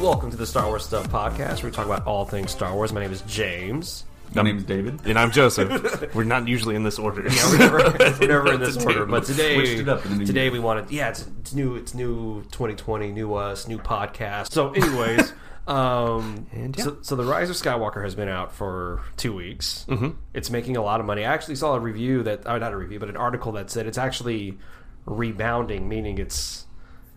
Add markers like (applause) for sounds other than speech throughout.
Welcome to the Star Wars Stuff Podcast, where we talk about all things Star Wars. My name is James. My name is David. And I'm Joseph. (laughs) We're not usually in this order. Yeah, we're never, we're (laughs) never in this order, but today, Switched it up in the new today we wanted, yeah, it's, it's new, it's new 2020, new us, new podcast. So, anyways, (laughs) um, And yeah. so, so the Rise of Skywalker has been out for two weeks. Mm-hmm. It's making a lot of money. I actually saw a review that, oh, not a review, but an article that said it's actually rebounding, meaning it's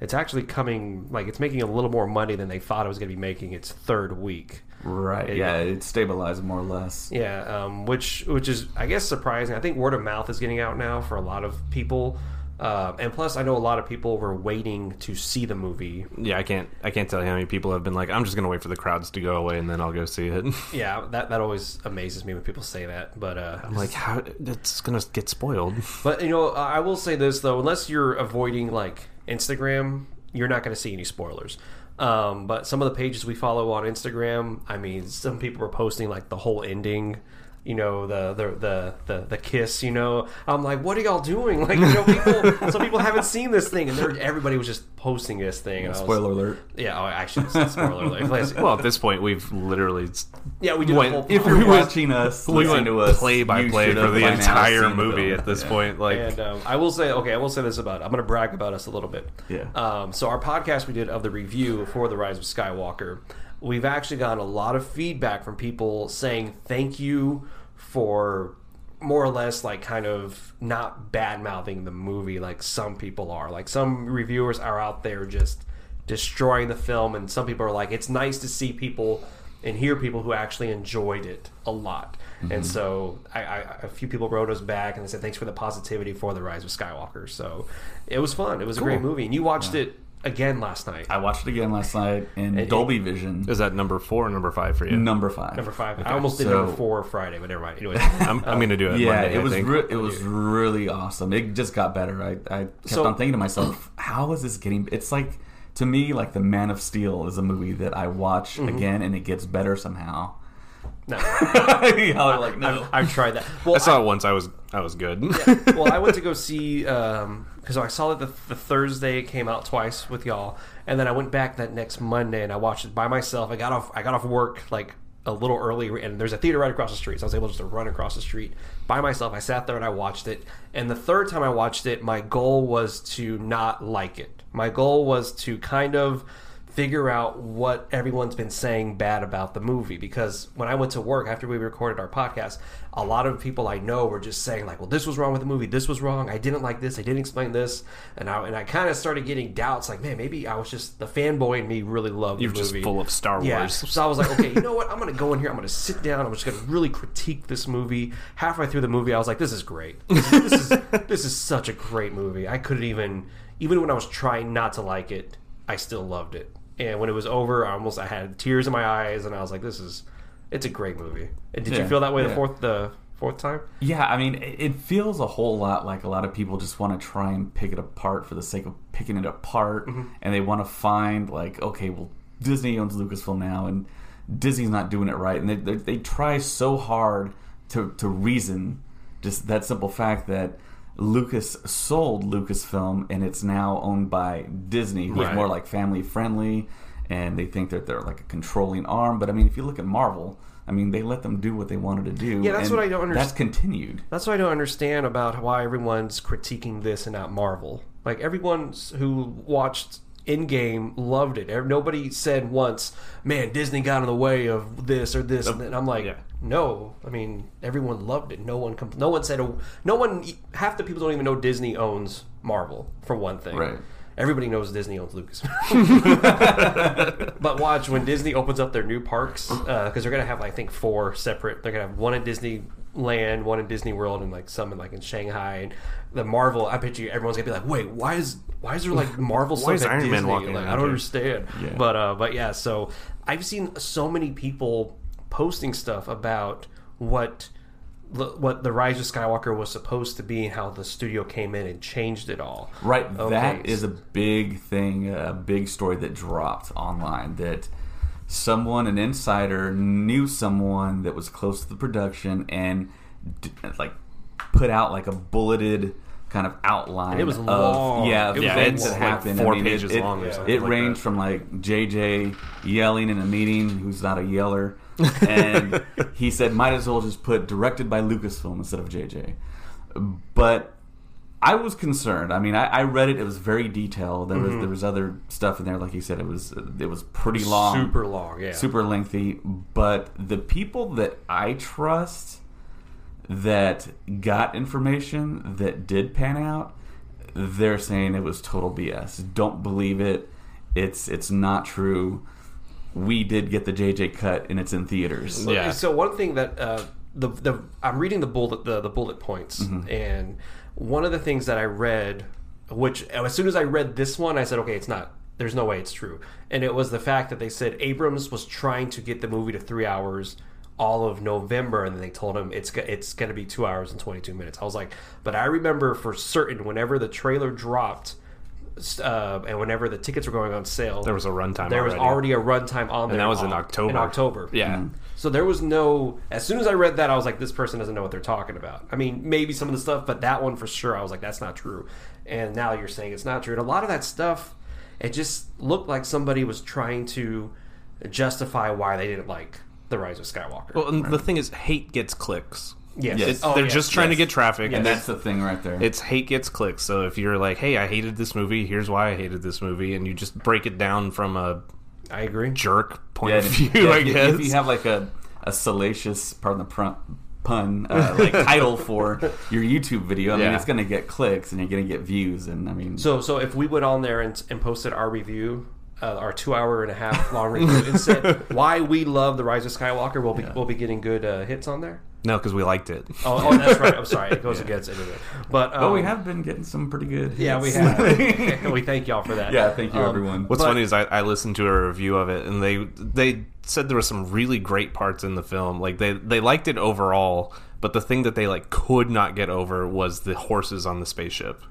it's actually coming like it's making a little more money than they thought it was going to be making its third week. Right. It- yeah, it's stabilized more or less. Yeah, um, which which is I guess surprising. I think word of mouth is getting out now for a lot of people, uh, and plus I know a lot of people were waiting to see the movie. Yeah, I can't. I can't tell you how many people have been like, "I'm just going to wait for the crowds to go away and then I'll go see it." (laughs) Yeah, that that always amazes me when people say that. But uh, I'm like, "How? It's going to get spoiled." (laughs) but you know, I will say this though: unless you're avoiding like Instagram, you're not going to see any spoilers. Um, but some of the pages we follow on Instagram, I mean, some people are posting like the whole ending. You know the, the the the the kiss. You know, I'm like, what are y'all doing? (laughs) Like, you know, people. some people haven't seen this thing, and everybody was just posting this thing. and I was- Spoiler alert. Yeah, oh, actually, it's not spoiler alert. Well, at this point, we've literally yeah, we did went, whole (laughs) if you're watching us, we went to us. play by play for the entire seen the movie at this Yeah. point. Like, And um, I will say, okay, I will say this about it. I'm going to brag about us a little bit. Yeah. Um, so our podcast we did of the review for the Rise of Skywalker, we've actually gotten a lot of feedback from people saying thank you for more or less like kind of not bad mouthing the movie like some people are. Like some reviewers are out there just destroying the film, and some people are like, it's nice to see people and hear people who actually enjoyed it a lot. And mm-hmm. so I, I, a few people wrote us back and they said thanks for the positivity for the Rise of Skywalker. So it was fun. It was a great movie, and you watched it again last night. I watched it again last night in And- Dolby Vision. is that number four or number five for you? number five. Number five. I almost did so- number four Friday, but never mind. Anyway, (laughs) I'm, I'm going to do it. Yeah, Monday, it I was think. re- it was really awesome. It just got better. I, I kept So- on thinking to myself, how is this getting? It's like to me, like the Man of Steel is a movie that I watch Mm-hmm. again and it gets better somehow. No, (laughs) Y'all are like, no. I've tried that. Well, I saw it once. I was I was good. (laughs) well, I went to go see um, because I saw it the, the Thursday it came out twice with y'all, and then I went back that next Monday and I watched it by myself. I got off I got off work like a little early, and there's a theater right across the street, so I was able just to run across the street by myself. I sat there and I watched it, and the third time I watched it, my goal was to not like it. My goal was to kind of figure out what everyone's been saying bad about the movie because when I went to work after we recorded our podcast, a lot of people I know were just saying like, "Well, this was wrong with the movie. This was wrong. I didn't like this. I didn't explain this." And I and I kind of started getting doubts like, "Man, maybe I was just the fanboy in me really loved You're the just full of Star Yeah. Wars. So I was like, "Okay, you know what? I'm going to go in here. I'm going to sit down. I'm just going to really critique this movie." Halfway through the movie, I was like, "This is great. This, this is (laughs) this is such a great movie. I couldn't even even when I was trying not to like it, I still loved it." And when it was over, I almost I had tears in my eyes, and I was like, "This is, it's a great movie." And did you feel that way the fourth the fourth time? Yeah, I mean, it it feels a whole lot like a lot of people just want to try and pick it apart for the sake of picking it apart, Mm-hmm. and they want to find like, okay, well, Disney owns Lucasfilm now, and Disney's not doing it right, and they they, they try so hard to to reason just that simple fact that. Lucas sold Lucasfilm and it's now owned by Disney, who's Right. more like family friendly, and they think that they're like a controlling arm. But I mean, if you look at Marvel, I mean, they let them do what they wanted to do. Yeah, that's and what I don't understand. That's continued. That's what I don't understand about why everyone's critiquing this and not Marvel. Like everyone who watched Endgame loved it. Nobody said once, "Man, Disney got in the way of this or this." And I'm like, yeah. No. I mean, everyone loved it. No one, compl- no one said, a, no one. Half the people don't even know Disney owns Marvel for one thing. Right. Everybody knows Disney owns Lucasfilm. (laughs) but watch when Disney opens up their new parks because they're gonna have I think four separate. They're gonna have one in Disneyland, one in Disney World, and like some in like in Shanghai. And the Marvel, I bet you everyone's gonna be like, wait, why is why is there like (laughs) Marvel Why stuff is at Iron Man walking Like, I don't understand. Yeah. But uh, but yeah, so I've seen so many people posting stuff about what what the Rise of Skywalker was supposed to be and how the studio came in and changed it all. Right, Okay. that is a big thing, a big story that dropped online. That someone, an insider, knew someone that was close to the production and like put out like a bulleted kind of outline. And it was of, long. Yeah, of It was things long. that Like happened. four I mean, it- pages it, long or It, like ranged that. from like JJ yelling in a meeting, who's not a yeller, and he said might as well just put directed by Lucasfilm instead of JJ. But I was concerned. I mean, I, I read it; it was very detailed. There was there mm-hmm. was other stuff in there, like you said. It was it was pretty long, Super long, yeah. super lengthy. But the people that I trust that got information that did pan out, they're saying it was total BS. Don't believe it. It's it's not true. We did get the JJ cut, and it's in theaters. Yeah. So one thing that uh, the the I'm reading the bullet the, the bullet points, and one of the things that I read, which as soon as I read this one, I said, okay, it's not. There's no way it's true, and it was the fact that they said Abrams was trying to get the movie to three hours all of November, and then they told him it's it's going to be two hours and 22 minutes. I was like, but I remember for certain whenever the trailer dropped. Uh, and whenever the tickets were going on sale, There was a runtime There was already. already a runtime on there, that was in October. In October, Yeah. so there was no. As soon as I read that, I was like, "This person doesn't know what they're talking about." I mean, maybe some of the stuff, but that one for sure, I was like, "That's not true." And now you're saying it's not true. And a lot of that stuff, it just looked like somebody was trying to justify why they didn't like the Rise of Skywalker. Well, and the thing is, hate gets clicks. Yes, yes. It's- Oh, they're yes, just trying to get traffic, and and that's the thing right there. it's hate gets clicks. So if you're like, "Hey, I hated this movie. Here's why I hated this movie," and you just break it down from a I agree. jerk point Yeah, of view, yeah, I if you- guess. If you have like a, a salacious, pardon the pun, pun uh, like (laughs) title for your YouTube video, I mean, it's going to get clicks and you're going to get views, and I mean, So, so if we went on there and, and posted our review, uh, our two hour and a half long review, (laughs) and said why we love the Rise of Skywalker, we'll be we'll be getting good uh, hits on there. No, because we liked it. Oh, oh, that's right. I'm sorry. (laughs) It goes against it. anyway. But um, but we have been getting some pretty good. Yeah, we hits. have. (laughs) (laughs) we thank y'all for that. yeah, thank you, Um, everyone. What's But- funny is I, I listened to a review of it, and they they said there were some really great parts in the film. Like they they liked it overall, but the thing that they like could not get over was the horses on the spaceship.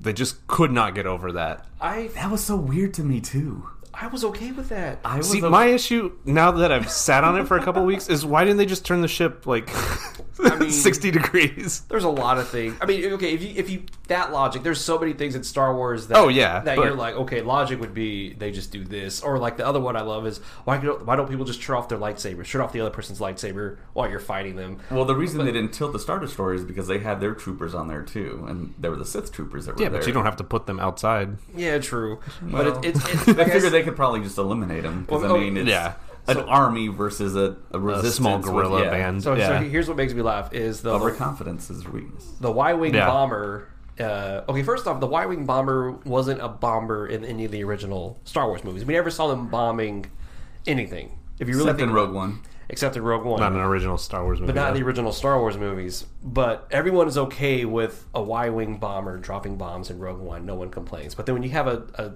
They just could not get over that. I that was so weird to me too. I was okay with that. I was See, o- my issue now that I've sat on it for a couple of (laughs) weeks is why didn't they just turn the ship like (laughs) mean- sixty degrees? There's a lot of things. I mean, okay, if you if you that logic, there's so many things in Star Wars that Oh, yeah, that but- you're like, okay, logic would be they just do this, or like the other one I love is why don't, why don't people just turn off their lightsaber, shut off the other person's lightsaber while you're fighting them? Well, the reason they didn't tilt the Star Destroyers is because they had their troopers on there too, and there were the Sith troopers that were Yeah, there. but you don't have to put them outside. Yeah, true. Well, but it's, it's, it's (laughs) I like I figured they could probably just eliminate them because Well, I oh, mean, it's yeah. an army versus a, a A resistance small with- yeah. band. So, yeah. so here's what makes me laugh is the Overconfidence is weakness. the Y-wing Yeah. bomber. Uh, okay, first off, the Y-wing bomber wasn't a bomber in any of the original Star Wars movies. We never saw them bombing anything. If you really Except think in Rogue One. except in Rogue One, not an original Star Wars movie. but not in though. the original Star Wars movies. But everyone is okay with a Y-wing bomber dropping bombs in Rogue One. No one complains. But then when you have a, a,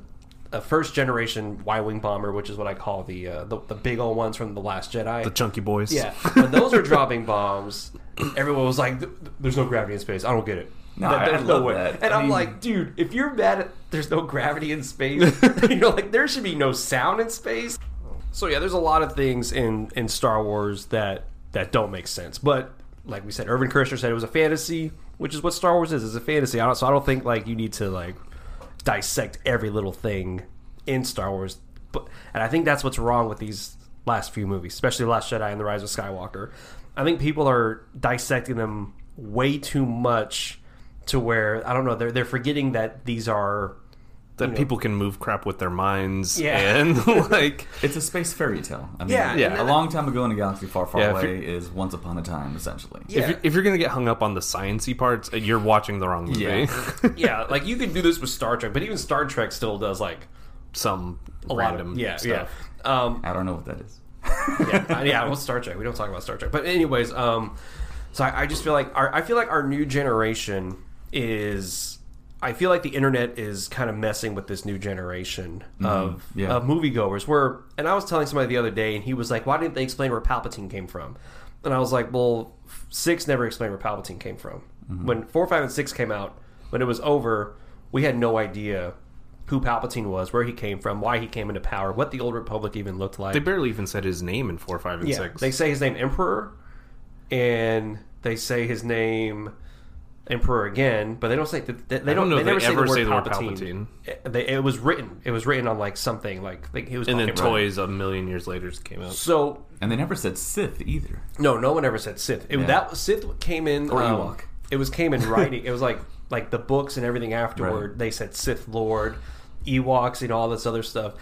a first generation Y-wing bomber, which is what I call the, uh, the the big old ones from the Last Jedi, the chunky boys. yeah, when those are dropping bombs, everyone was like, "There's no gravity in space. I don't get it." No, Th- I- I there's love that. And I I'm mean- like, dude, if you're mad at there's no gravity in space, (laughs) you know, like there should be no sound in space. So yeah, there's a lot of things in in Star Wars that that don't make sense. But like we said, Irvin Kershner said it was a fantasy, which is what Star Wars is. It's a fantasy. I don't, so I don't think like you need to like dissect every little thing in Star Wars. But and I think that's what's wrong with these last few movies, especially the Last Jedi and the Rise of Skywalker. I think people are dissecting them way too much to where I don't know they're they're forgetting that these are that people can move crap with their minds Yeah. and (laughs) like It's a space fairy tale. I mean, Yeah, Yeah. A long time ago in a galaxy far, far Yeah, away is once upon a time, essentially. Yeah. if, you're, if you're gonna get hung up on the sciency parts, uh, you're watching the wrong movie. Yeah. (laughs) yeah, like you could do this with Star Trek, but even Star Trek still does like Some a random lot of yeah, stuff. yeah. Um, I don't know what that is. yeah, yeah. Well, Star Trek. We don't talk about Star Trek, but anyways, um, so I, I just feel like our, I feel like our new generation is. I feel like the internet is kind of messing with this new generation mm-hmm. of yeah. of moviegoers. Where, and I was telling somebody the other day, and he was like, "Why didn't they explain where Palpatine came from?" And I was like, "Well, six never explained where Palpatine came from. Mm-hmm. When four, five, and six came out, when it was over, we had no idea." Who Palpatine was, where he came from, why he came into power, what the Old Republic even looked like. They barely even said his name in four, five, and Yeah, six. they say his name Emperor, and they say his name Emperor again, but they don't say they, they don't. don't know they if never they say ever the word say the word Palpatine. It, they, it was written. It was written on like something like, like he was. and then called Emperor. Toys a million years later came out. So And they never said Sith either. no, no one ever said Sith. It, Yeah. That Sith came in Or um, Ewok. It was came in writing. it was like like the books and everything afterward. Right. They said Sith Lord, Ewoks, and all this other stuff.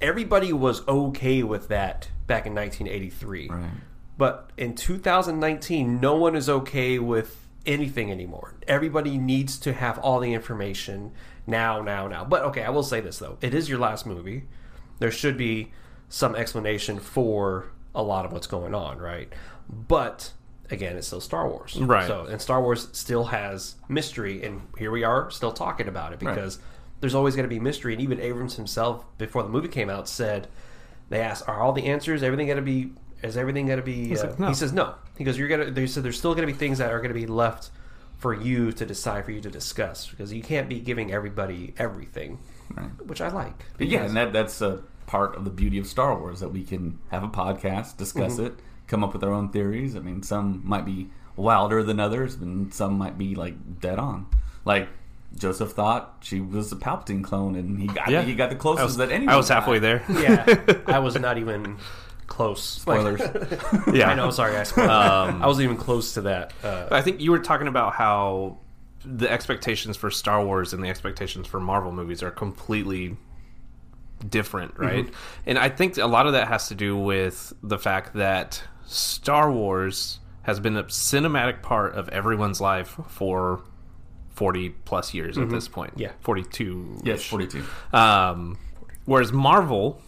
Everybody was okay with that back in 1983. Right. But in 2019, no one is okay with anything anymore. Everybody needs to have all the information now, now, now. But okay, I will say this though: it is your last movie. There should be some explanation for a lot of what's going on, right? But again, it's still Star Wars, Right. So, and Star Wars still has mystery, and here we are still talking about it because there's always going to be mystery. And even Abrams himself, before the movie came out, said they asked, "Are all the answers? Everything going to be? Is everything going to be?" uh, like, "No." He says, "No." He goes, "You're gonna." They said there's still going to be things that are going to be left for you to decide, for you to discuss, because you can't be giving everybody everything, Right. which I like. But yeah, and that that's a part of the beauty of Star Wars that we can have a podcast, discuss Mm-hmm. it, come up with our own theories. I mean, some might be wilder than others, and some might be like dead on. Like Joseph thought she was a Palpatine clone, and he got Yeah. he got the closest was, that anyone. I was got. halfway there. yeah, I (laughs) was not even close. Spoilers. (laughs) yeah, I know. Sorry, I spoiled. Um, I wasn't even close to that. Uh, I think you were talking about how the expectations for Star Wars and the expectations for Marvel movies are completely different, right? And I think a lot of that has to do with the fact that Star Wars has been a cinematic part of everyone's life for 40 plus years at this point. Yeah. 42. yes, forty-two. Um, whereas Marvel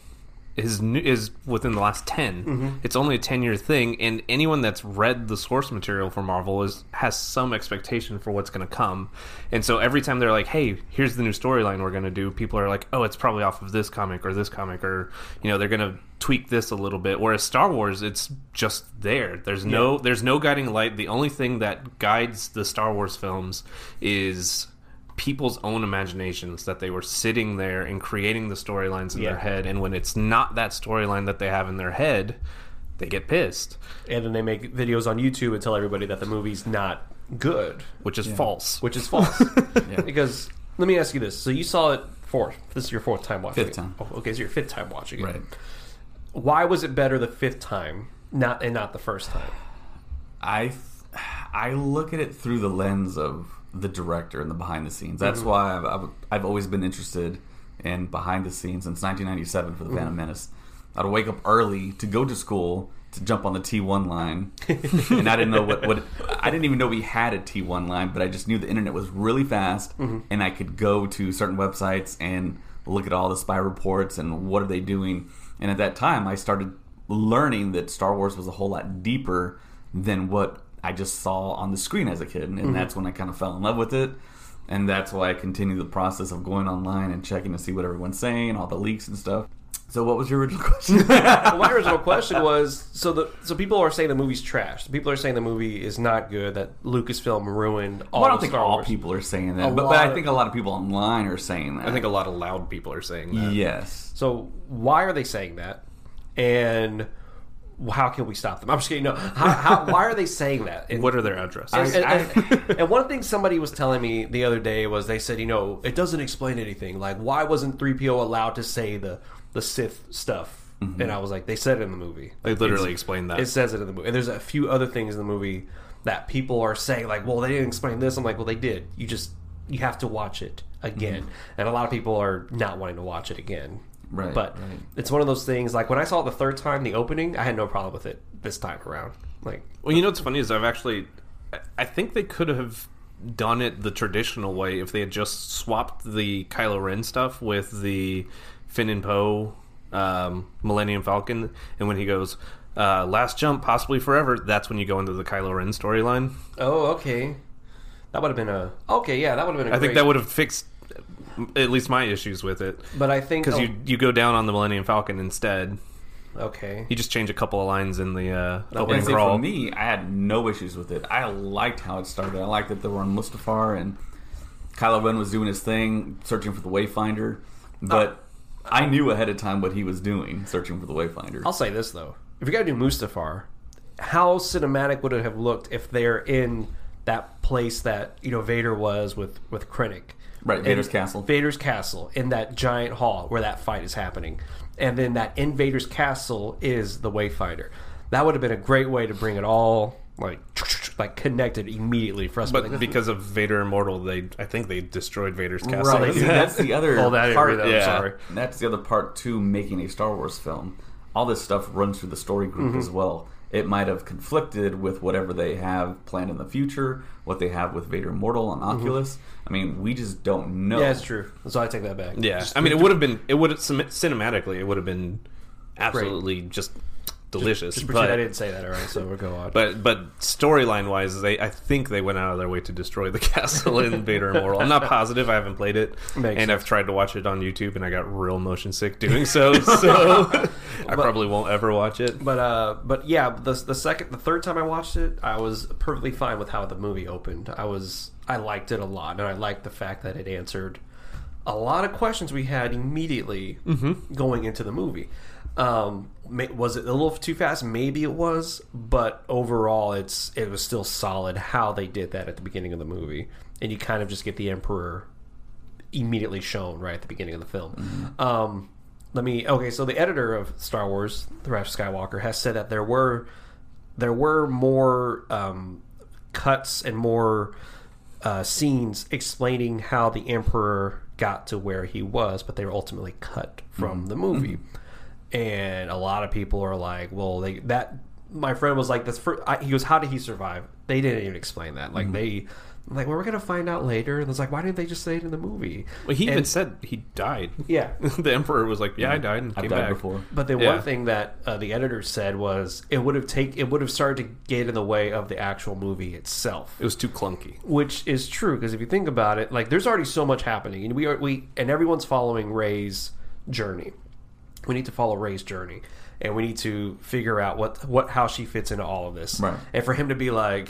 is new, is within the last 10 Mm-hmm. It's only a ten year thing, and anyone that's read the source material for Marvel is has some expectation for what's going to come. And so every time they're like, "Hey, here's the new storyline we're going to do," people are like, "Oh, it's probably off of this comic or this comic, or you know, they're going to tweak this a little bit." Whereas Star Wars, it's just there. There's no there's no guiding light. The only thing that guides the Star Wars films is people's own imaginations that they were sitting there and creating the storylines in Yeah. their head and when it's not that storyline that they have in their head they get pissed and then they make videos on YouTube and tell everybody that the movie's not good, which is false which is false. (laughs) Because let me ask you this: so you saw it fourth. This is your fourth time watching. Fifth it. time. Oh, okay, so your fifth time watching it. Right. Why was it better the fifth time, not and not the first time? I I look at it through the lens of the director and the behind the scenes. That's mm-hmm. why I've, I've I've always been interested in behind the scenes since 1997 for the Phantom mm-hmm. Menace. I'd wake up early to go to school to jump on the T1 line, (laughs) and I didn't know what what I didn't even know we had a T1 line, but I just knew the internet was really fast, mm-hmm. and I could go to certain websites and look at all the spy reports and what are they doing. And at that time, I started learning that Star Wars was a whole lot deeper than what I just saw on the screen as a kid, and that's when I kind of fell in love with it. And that's why I continue the process of going online and checking to see what everyone's saying, all the leaks and stuff. So, what was your original (laughs) question? well, my original question was: so the so people are saying the movie's trash. People are saying the movie is not good. That Lucasfilm ruined all. well, I don't of think Star all Wars. people are saying that, but, but I think a lot of people online are saying that. i think a lot of loud people are saying that yes. So why are they saying that? And how can we stop them? I'm just kidding. No, how, how, why are they saying that? And, (laughs) what are their addresses and, and- and- and one thing somebody was telling me the other day was they said, you know, it doesn't explain anything. Like, why wasn't 3PO allowed to say the the Sith stuff? Mm-hmm. And I was like, they said it in the movie. they literally explained that It says it in the movie. And there's a few other things in the movie that people are saying, like, well, they didn't explain this. I'm like, well, they did. You just you have to watch it again, mm-hmm. and a lot of people are not wanting to watch it again. Right, but right. it's one of those things. Like when I saw it the third time, the opening, I had no problem with it this time around. Like, Well, you know what's funny is I've actually, I- I think they could have done it the traditional way if they had just swapped the Kylo Ren stuff with the Finn and Poe um, Millennium Falcon, and when he goes. Uh, last jump, possibly forever. That's when you go into the Kylo Ren storyline. oh, okay, that would have been a okay, yeah, that would have been. A I think that would have fixed at least my issues with it. But I think Because oh, you you go down on the Millennium Falcon instead. okay, You just change a couple of lines in the uh, opening say crawl. for me, I had no issues with it. I liked how it started. I liked that they were on Mustafar and Kylo Ren was doing his thing, searching for the Wayfinder. But I knew ahead of time what he was doing, searching for the Wayfinder. I'll say this though: if you got to do Mustafar, how cinematic would it have looked if they're in that place that you know Vader was with with Krennic, Right, And Vader's castle. Vader's castle in that giant hall where that fight is happening, and then that in Vader's castle is the Wayfinder. That would have been a great way to bring it all like (tsk) like connected immediately for us. But like, because of Vader Immortal, they I think they destroyed Vader's castle. Right. (laughs) See, that's the other Oh, that part. read that, I'm yeah. sorry. That's the other part to making a Star Wars film. All this stuff runs through the story group Mm-hmm. as well. It might have conflicted with whatever they have planned in the future, what they have with Vader Immortal on Oculus. I mean, we just don't know. Mm-hmm. Yeah, it's true. So I take that back. Yeah, Just I mean, it would have been it would have cinematically it would have been absolutely just delicious. Just pretend but, I didn't say that. All right, so we'll go on. but but storyline wise, they I think they went out of their way to destroy the (laughs) castle in Vader Immortal. I'm not positive. I haven't played it, (laughs) Makes and sense. I've tried to watch it on YouTube, and I got real motion sick doing so. (laughs) So I probably won't ever watch it. But uh, but yeah, the the second, the third time I watched it, I was perfectly fine with how the movie opened. I was, I liked it a lot, and I liked the fact that it answered a lot of questions we had immediately going into the movie. Um, was it a little too fast? Maybe it was, but overall, it's it was still solid how they did that at the beginning of the movie, and you kind of just get the Emperor immediately shown right at the beginning of the film. Um, let me okay. So the editor of Star Wars, The Rise of Skywalker, has said that there were there were more um, cuts and more uh, scenes explaining how the Emperor got to where he was, but they were ultimately cut from the movie. And a lot of people are like, "Well, they that." My friend was like, "This." For, I, he goes, "How did he survive?" They didn't even explain that. Like they, like, well, we're gonna find out later. And it's like, why didn't they just say it in the movie? Well, he even said he died. yeah. (laughs) the Emperor was like, "Yeah, I died and I've came died back." before. But the Yeah. one thing that uh, the editor said was it would have take it would have started to get in the way of the actual movie itself, It was too clunky. which is true because if you think about it, like there's already so much happening, and we are we and everyone's following Rey's journey. We need to follow Rey's journey, and we need to figure out what what how she fits into all of this. Right. And for him to be like,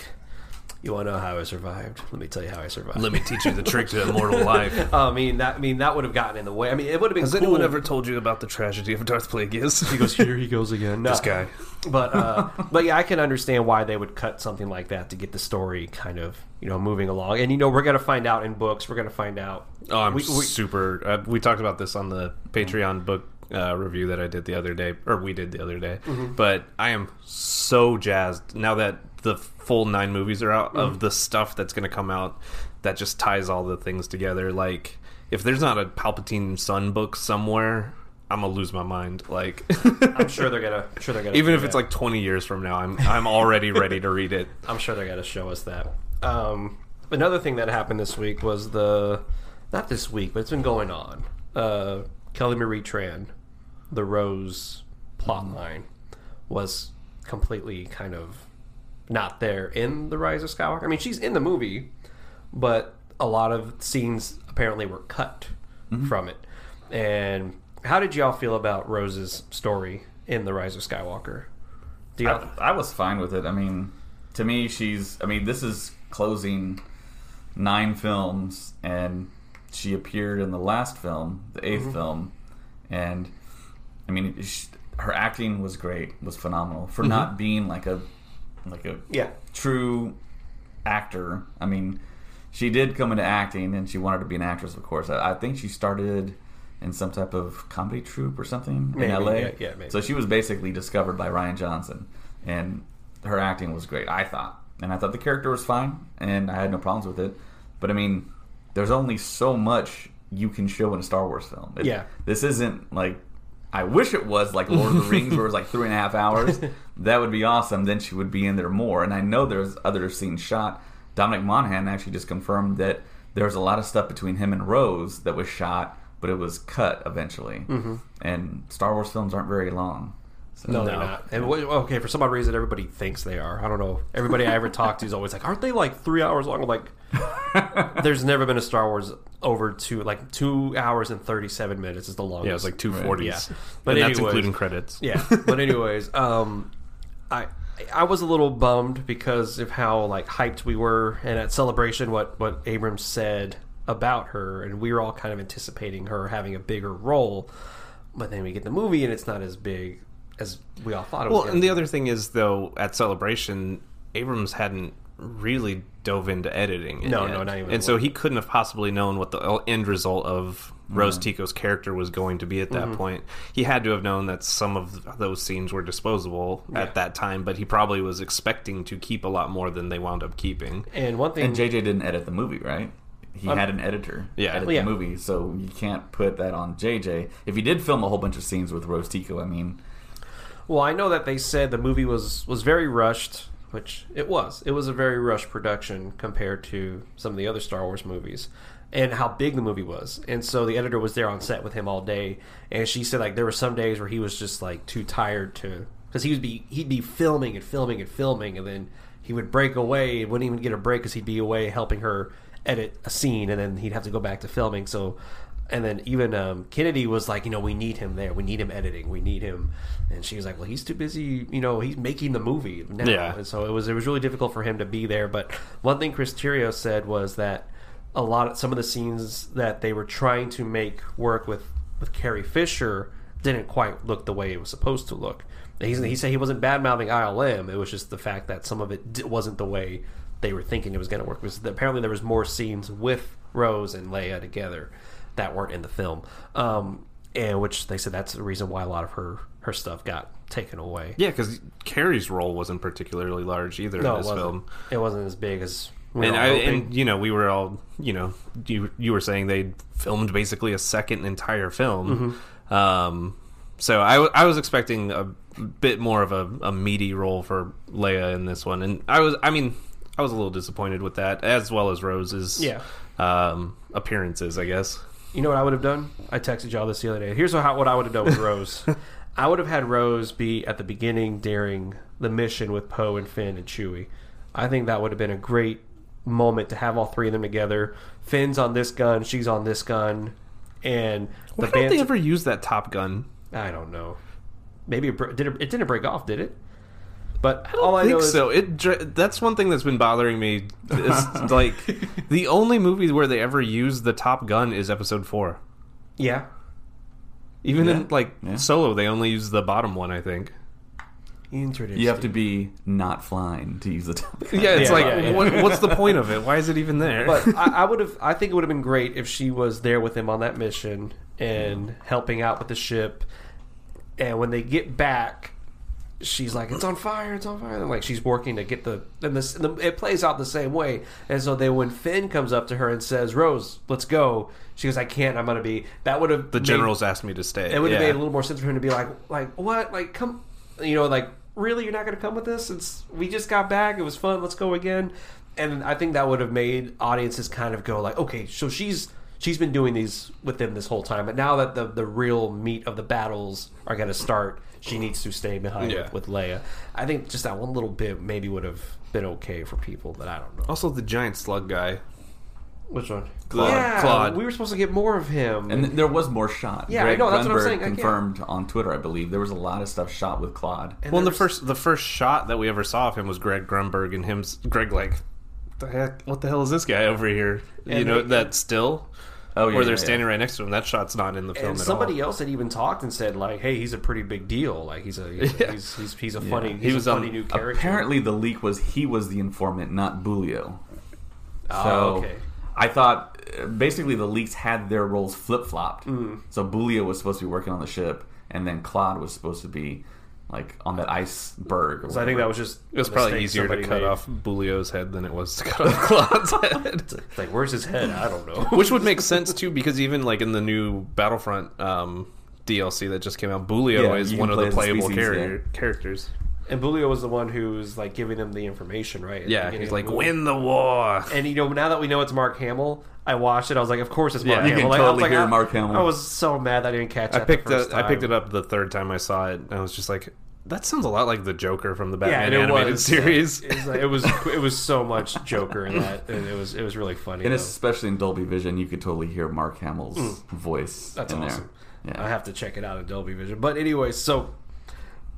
"You want to know how I survived? Let me tell you how I survived." Let me teach you the trick to immortal (laughs) life. I mean that I mean that would have gotten in the way. I mean it would have been. Has cool. anyone ever told you about the tragedy of Darth Plagueis? He goes, here he goes again. (laughs) No. This guy. But uh, (laughs) but yeah, I can understand why they would cut something like that to get the story kind of you know moving along. And you know we're gonna find out in books. We're gonna find out. Oh, I'm We- we- super. Uh, we talked about this on the Patreon book uh, review that I did the other day, or we did the other day. Mm-hmm. But I am so jazzed now that the full nine movies are out Mm-hmm. of the stuff that's going to come out that just ties all the things together. Like, if there's not a Palpatine son book somewhere, I'm gonna lose my mind. Like, (laughs) I'm sure they're gonna. I'm sure they're gonna. even if it's like 20 years from now, I'm I'm already ready to read it. (laughs) I'm sure they're gonna show us that. Um, another thing that happened this week was the, not this week, but it's been going on. Uh, Kelly Marie Tran, the Rose plot line, was completely kind of not there in the Rise of Skywalker. I mean, she's in the movie, but a lot of scenes apparently were cut mm-hmm. from it. And how did y'all feel about Rose's story in the Rise of Skywalker? Do y'all, I, I was fine with it. I mean, to me, she's. I mean, this is closing nine films, and she appeared in the last film, the 8th mm-hmm. film, and I mean, sh her acting was great, was phenomenal for mm-hmm. not being like a like a yeah. true actor. I mean, she did come into acting, and she wanted to be an actress, of course. I, I think she started in some type of comedy troupe or something Maybe, in LA. yeah, yeah, maybe. So she was basically discovered by Rian Johnson, and her acting was great. I thought, and I thought the character was fine, and I had no problems with it. But I mean, there's only so much you can show in a Star Wars film. It- Yeah. this isn't like. I wish it was like Lord of the Rings, where it was like three and a half hours. (laughs) that would be awesome. Then she would be in there more. And I know there's other scenes shot. Dominic Monaghan actually just confirmed that there's a lot of stuff between him and Rose that was shot, but it was cut eventually. Mm-hmm. And Star Wars films aren't very long. So No, they're not. And wh- okay, for some odd reason, everybody thinks they are. I don't know. Everybody I ever talk to is always like, "Aren't they like three hours long?" I'm like, (laughs) there's never been a Star Wars over two like two hours and thirty seven minutes is the longest. Yeah, it was like two forties. Yeah. but But that's anyways- including credits. Yeah, but anyways, um, I I was a little bummed because of how like hyped we were, and at celebration, what what Abrams said about her, and we were all kind of anticipating her having a bigger role, but then we get the movie and it's not as big as we all thought it was. Well, and the other thing is though, at Celebration, Abrams hadn't really dove into editing. it No, yet. no, not even And so he couldn't have possibly known what the end result of Rose Tico's character was going to be at that Mm-hmm. point. He had to have known that some of those scenes were disposable at that time, but he probably was expecting to keep a lot more than they wound up keeping. and one thing And JJ didn't edit the movie, right? He had an editor Yeah. edit Well, yeah. the movie, so you can't put that on JJ. If he did film a whole bunch of scenes with Rose Tico, I mean, Well, I know that they said the movie was was very rushed, which it was. It was a very rushed production compared to some of the other Star Wars movies, and how big the movie was. And so the editor was there on set with him all day, and she said like there were some days where he was just like too tired to because he would be he'd be filming and filming and filming, and then he would break away and wouldn't even get a break because he'd be away helping her edit a scene, and then he'd have to go back to filming. So and then even um, Kennedy was like, you know, we need him there. We need him editing. We need him. And she was like, well, he's too busy. You know, he's making the movie now. Yeah. And so it was it was really difficult for him to be there. But one thing Chris Terrio said was that a lot of some of the scenes that they were trying to make work with with Carrie Fisher didn't quite look the way it was supposed to look. He's, he said he wasn't bad mouthing ILM. It was just the fact that some of it wasn't the way they were thinking it was going to work. Because apparently there was more scenes with Rose and Leia together that weren't in the film, um, and which they said that's the reason why a lot of her her stuff got taken away. Yeah, because Carrie's role wasn't particularly large either no, in it this wasn't. film. It wasn't as big as we and I, hoping. and you know, we were all, you know, you you were saying they filmed basically a second entire film. Mm-hmm. Um, so I, w- I was expecting a bit more of a, a meaty role for Leia in this one, and I was, I mean, I was a little disappointed with that, as well as Rose's, Yeah. um, appearances, I guess. You know what I would have done? I texted y'all this the other day. Here's how, what I would have done with Rose. (laughs) I would have had Rose be at the beginning during the mission with Poe and Finn and Chewie. I think that would have been a great moment to have all three of them together. Finn's on this gun, she's on this gun, and the Why don't they ever use that Top Gun? I don't know. Maybe it, did it, it didn't break off, did it? But I don't all I think know is so. It that's one thing that's been bothering me. Is (laughs) like the only movie where they ever use the Top Gun is Episode Four. yeah, Even Yeah. in like Yeah. Solo, they only use the bottom one. I think. interesting. you have to be not flying to use the top. Gun. Yeah, it's Yeah, like yeah, yeah. What, what's the point of it? Why is it even there? But (laughs) I, I would have. I think it would have been great if she was there with him on that mission and helping out with the ship. And when they get back, she's like, "It's on fire! It's on fire!" And like she's working to get the. And this, and the, it plays out the same way. And so then when Finn comes up to her and says, "Rose, let's go," she goes, "I can't. I'm gonna be." That would have the generals asked me to stay. It would have Yeah. made a little more sense for him to be like, like what? Like come, you know, like really, you're not going to come with us? It's we just got back. It was fun. Let's go again. And I think that would have made audiences kind of go like, okay, so she's she's been doing these with them this whole time, but now that the the real meat of the battles are going to start, she needs to stay behind Yeah. with, with Leia. I think just that one little bit maybe would have been okay for people, but I don't know. Also, the giant slug guy. Which one? Klaud. Yeah, Klaud. we were supposed to get more of him. And th- there was more shot. Yeah, I Greg know, that's what I'm saying. I can't- confirmed on Twitter, I believe. There was a lot of stuff shot with Klaud. And Well, there the was- first the first shot that we ever saw of him was Greg Grunberg and him. Greg like, the heck? What the hell is this guy over here? you know they- that still. Oh, yeah. where they're yeah, standing right next to him. That shot's not in the film and at somebody all. else had even talked and said like, "Hey, he's a pretty big deal. Like he's a (laughs) he's Yeah. he's, he's, he's a funny He he's was a on- funny new character." Apparently, the leak was he was the informant, not Boolio. Oh, So okay. I thought uh, basically the leaks had their roles flip flopped. Mm. So Boolio was supposed to be working on the ship, and then Klaud was supposed to be like on that iceberg. or So I think that was just It was probably easier to cut made. off Boolio's head than it was to cut off Klaud's (laughs) head. It's like, where's his head? I don't know. Which would make sense too, because even like in the new Battlefront um, DLC that just came out, Boolio Yeah, is one of the play as a playable species, carrier, characters. And Boolio was the one who's like giving him the information, right? Yeah, beginning he's of the like, "Win the war." And you know, now that we know it's Mark Hamill, I watched it. I was like, of course it's Mark Yeah, you Hamill. can like, I was totally like, hear I, Mark Hamill. I was so mad that I didn't catch. I that picked the it. first I picked it up the third time I saw it, and I was just like, "That sounds a lot like the Joker from the Batman and it animated was series." It was, like, it was it was so much Joker in that, and it was it was really funny. and though. especially in Dolby Vision, you could totally hear Mark Hamill's voice Mm. That's in awesome. there. I have to check it out in Dolby Vision. But anyway, so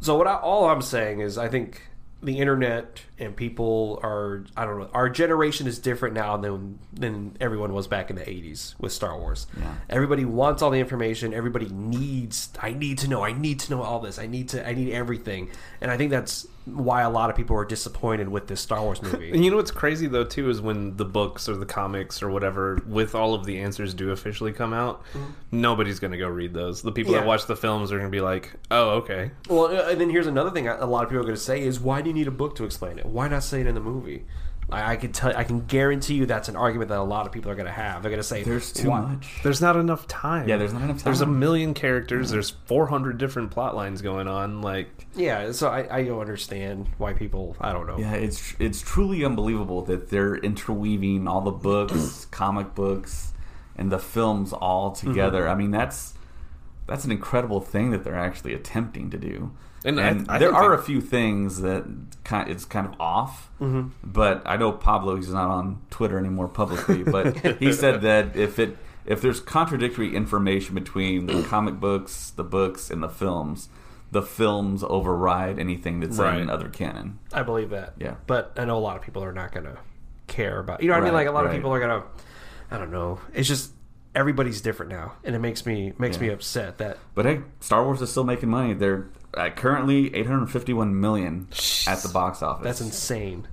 so what I, all I'm saying is I think the internet and people are I don't know our generation is different now than than everyone was back in the 80s with Star Wars. Yeah. Everybody wants all the information. Everybody needs I need to know. I need to know all this. I need to I need everything. And I think that's why a lot of people are disappointed with this Star Wars movie. (laughs) And you know what's crazy though too is when the books or the comics or whatever with all of the answers do officially come out, mm-hmm. nobody's going to go read those. The people Yeah. that watch the films are going to be like, "Oh, okay." Well, and then here's another thing a lot of people are going to say is why do you need a book to explain it? Why not say it in the movie? I, I can tell, I can guarantee you that's an argument that a lot of people are going to have. They're going to say There's too "Why?" much. There's not enough time. Yeah, there's not enough time. There's a million characters. There's 400 different plot lines going on. Like, Yeah, so I, I don't understand why people. I don't know. Yeah, it's it's truly unbelievable that they're interweaving all the books, (clears throat) comic books, and the films all together. Mm-hmm. I mean, that's that's an incredible thing that they're actually attempting to do. And And, I- I there are they- a few things that kind it's kind of off. Mm-hmm. But I know Pablo he's not on Twitter anymore publicly, but he (laughs) said that if it if there's contradictory information between the comic books, the books, and the films, the films override anything that's Right. in other canon. I believe that. Yeah. But I know a lot of people are not going to care about. You know what I mean? Like a lot of people are going to. I don't know. It's just everybody's different now, and it makes me makes Yeah. me upset that But hey, Star Wars is still making money. They're uh, currently 851 million at the box office. that's insane.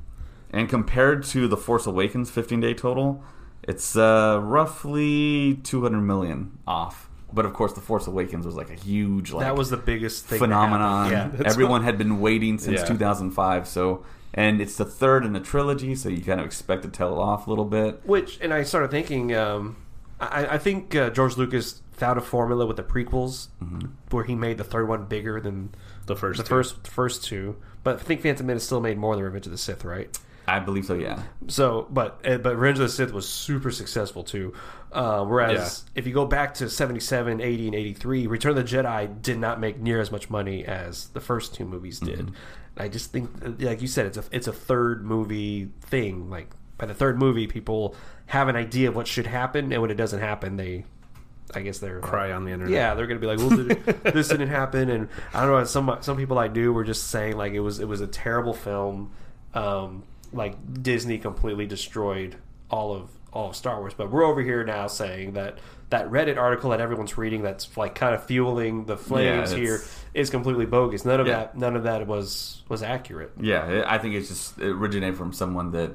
And compared to the Force Awakens 15 day total, it's uh, roughly 200 million off. But of course, the Force Awakens was like a huge like that was the biggest thing. phenomenon. Yeah. Everyone had been waiting since Yeah. 2005. So, and it's the third in the trilogy, so you kind of expect to tell it off a little bit. Which, and I started thinking, um, I, I think uh, George Lucas found a formula with the prequels where he made the third one bigger than the first the two. first the first two. But I think Phantom Menace still made more than Revenge of the Sith, right? I believe so. Yeah. So, but uh, but Revenge of the Sith was super successful too. Uh, whereas if you go back to 77, 80, and 83, Return of the Jedi did not make near as much money as the first two movies did. And I just think, uh, like you said, it's a it's a third movie thing. Like by the third movie, people have an idea of what should happen, and when it doesn't happen, they, I guess they're Cry on the internet. yeah, they're gonna be like, "Well, did, (laughs) this didn't happen," and I don't know. Some some people I knew were just saying like it was it was a terrible film. Um, like Disney completely destroyed all of all of Star Wars. But we're over here now saying that that Reddit article that everyone's reading that's like kind of fueling the flames Yeah, here is completely bogus. None of Yeah. that none of that was was accurate. Yeah, I think it's just it originated from someone that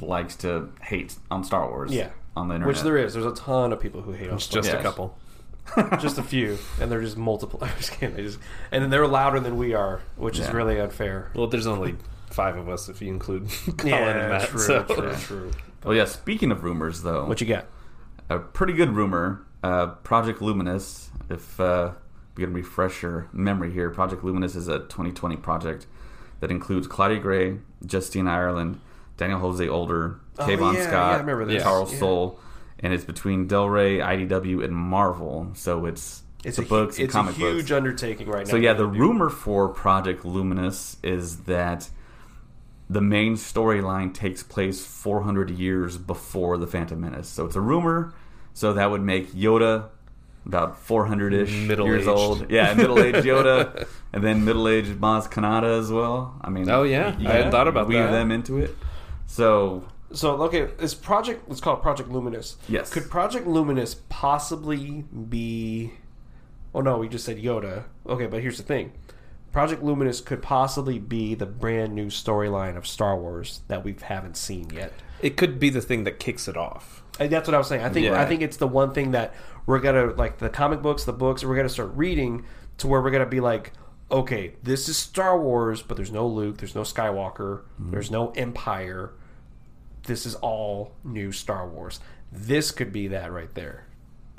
likes to hate on Star Wars. Yeah. On the internet. Which there is. There's a ton of people who hate on It's Star just Yes. a couple. (laughs) just a few, and they're just multiple. (laughs) I'm just kidding. They just, and then they're louder than we are, which is Yeah. really unfair. Well, there's only five of us if you include (laughs) Colin yeah, and Matt. true, so. true, true. Well, yeah. Speaking of rumors, though, What you got? a pretty good rumor. Uh, Project Luminous. If uh, we can refresh your memory here, Project Luminous is a 2020 project that includes Claudia Gray, Justina Ireland, Daniel Jose Older, Oh, Cavan yeah, Scott, yeah, I remember this. Charles Yeah. Soule, and it's between Del Rey, IDW, and Marvel. So it's It's the a, books hu- it's comic a huge books. undertaking right now. So yeah, the to do. rumor for Project Luminous is that the main storyline takes place 400 years before the Phantom Menace. So it's a rumor. So that would make Yoda about 400ish years Middle-aged. old. Yeah, middle-aged Yoda, and then middle-aged Maz Kanata as well. I mean, Oh, yeah. I hadn't thought about weave that. them into it. So So okay, this project let's call it Project Luminous. Yes. Could Project Luminous possibly be? Oh no, we just said Yoda. Okay, but here's the thing: Project Luminous could possibly be the brand new storyline of Star Wars that we haven't seen yet. It could be the thing that kicks it off. And that's what I was saying. I think Yeah. I think it's the one thing that we're gonna like the comic books, the books. We're gonna start reading to where we're gonna be like, okay, this is Star Wars, but there's no Luke, there's no Skywalker, Mm-hmm. there's no Empire. This is all new Star Wars. This could be that right there.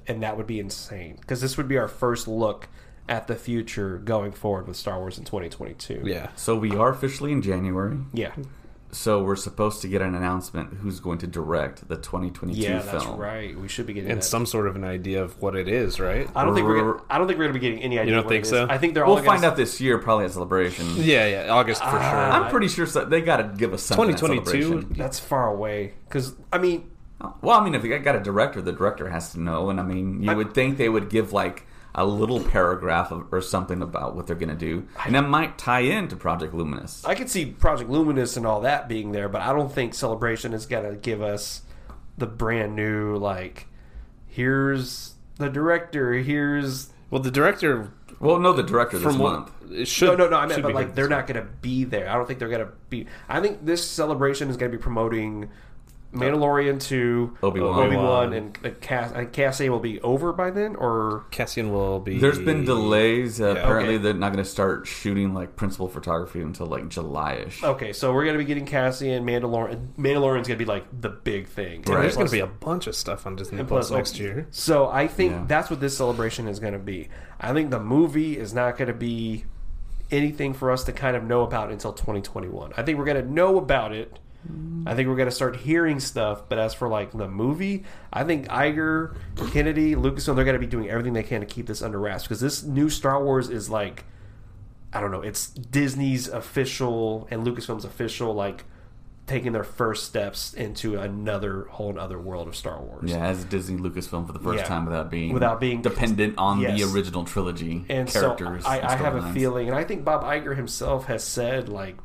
And that would be insane because this would be our first look at the future going forward with Star Wars in 2022. Yeah. So we are officially in January. Yeah. So we're supposed to get an announcement who's going to direct the 2022 Yeah, film. that's right. We should be getting And that. some sort of an idea of what it is, right? I don't think we're gonna, I don't think we're going to be getting any idea. You don't what think it is. so? I think they're all We'll gonna find out this year, probably at Celebration. Yeah, yeah, August for sure. I'm pretty sure so- they got to give us something. at 2022? Celebration. That's far away because I mean Well, I mean, if they got a director, the director has to know, and I mean, you would think they would give like a little paragraph of, or something about what they're going to do, and that might tie into Project Luminous. I could see Project Luminous and all that being there, but I don't think Celebration is going to give us the brand new like here's the director, here's Well, the director Well, no, the director this from month. what it should no, no, no. I meant, but like they're not going to be there. I don't think they're going to be. I think this celebration is going to be promoting Mandalorian to Obi-Wan. Obi Wan, and the Cass. I Cassie will be over by then, or Cassian will be. There's been delays. Uh, apparently, okay. they're not going to start shooting like principal photography until like July-ish. okay. So we're going to be getting Cassian, and Mandalorian. Mandalorian's going to be like the big thing. Dude, There's going to be a bunch of stuff on Disney And Plus plus, next year. So I think Yeah. that's what this celebration is going to be. I think the movie is not going to be anything for us to kind of know about until 2021. I think we're going to know about it. I think we're going to start hearing stuff. But as for like the movie, I think Iger, Kennedy, Lucasfilm, they're going to be doing everything they can to keep this under wraps because this new Star Wars is like. I don't know. It's Disney's official and Lucasfilm's official, like taking their first steps into another whole other world of Star Wars. Yeah, as Disney Lucasfilm for the first Yeah. time without being Without being- dependent on Yes. the original trilogy and characters. so I, I have a feeling, and I think Bob Iger himself has said like.